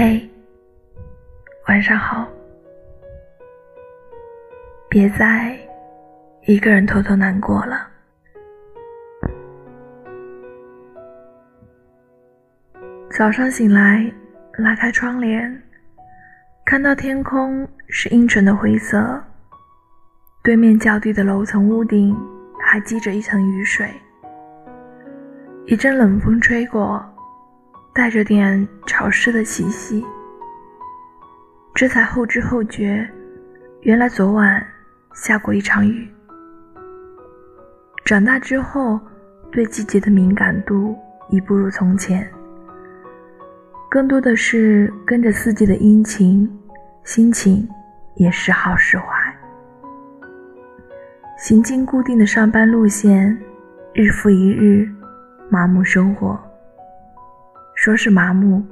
嘿，晚上好。别再一个人偷偷难过了。早上醒来，拉开窗帘，看到天空是阴沉的灰色，对面较低的楼层屋顶还积着一层雨水。一阵冷风吹过。带着点潮湿的气息，这才后知后觉，原来昨晚下过一场雨。长大之后，对季节的敏感度已不如从前，更多的是跟着四季的阴晴，心情也时好时坏。行经固定的上班路线，日复一日，麻木生活。说是麻木，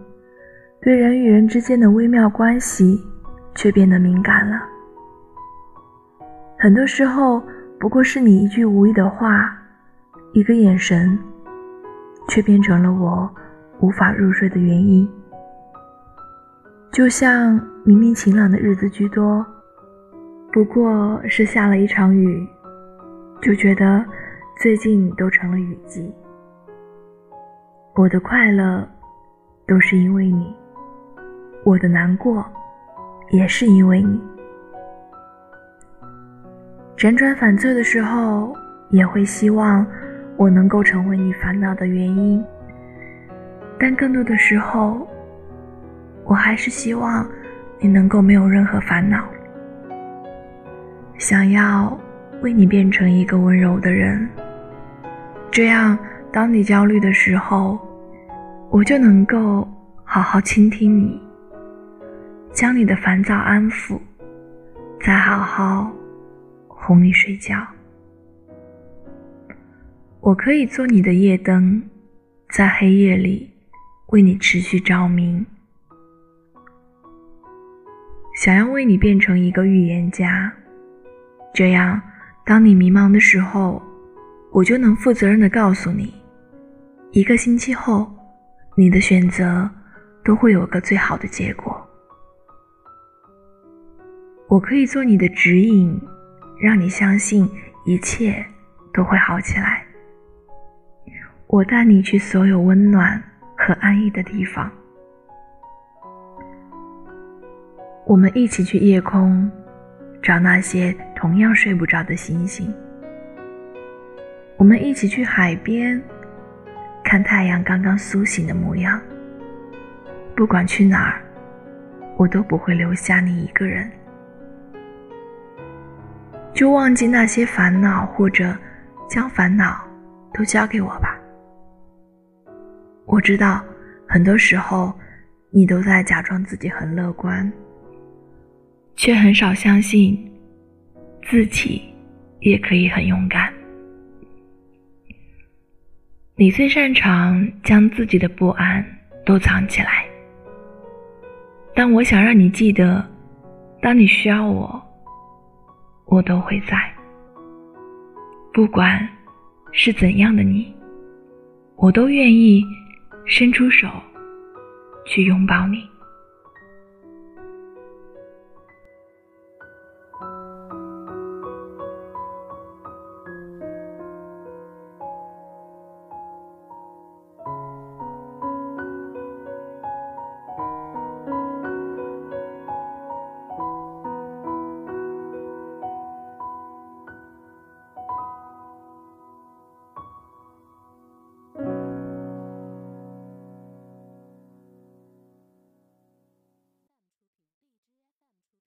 对人与人之间的微妙关系却变得敏感了。很多时候，不过是你一句无意的话，一个眼神，却变成了我无法入睡的原因。就像明明晴朗的日子居多，不过是下了一场雨，就觉得最近都成了雨季。我的快乐。都是因为你，我的难过也是因为你。辗转反侧的时候，也会希望我能够成为你烦恼的原因，但更多的时候，我还是希望你能够没有任何烦恼。想要为你变成一个温柔的人，这样当你焦虑的时候。我就能够好好倾听你，将你的烦躁安抚，再好好哄你睡觉。我可以做你的夜灯，在黑夜里为你持续照明。想要为你变成一个预言家，这样当你迷茫的时候，我就能负责任的告诉你，一个星期后。你的选择都会有个最好的结果。我可以做你的指引，让你相信一切都会好起来。我带你去所有温暖和安逸的地方。我们一起去夜空，找那些同样睡不着的星星。我们一起去海边。看太阳刚刚苏醒的模样。不管去哪儿，我都不会留下你一个人。就忘记那些烦恼，或者将烦恼都交给我吧。我知道，很多时候你都在假装自己很乐观，却很少相信自己也可以很勇敢。你最擅长将自己的不安都藏起来，但我想让你记得，当你需要我，我都会在。不管是怎样的你，我都愿意伸出手去拥抱你。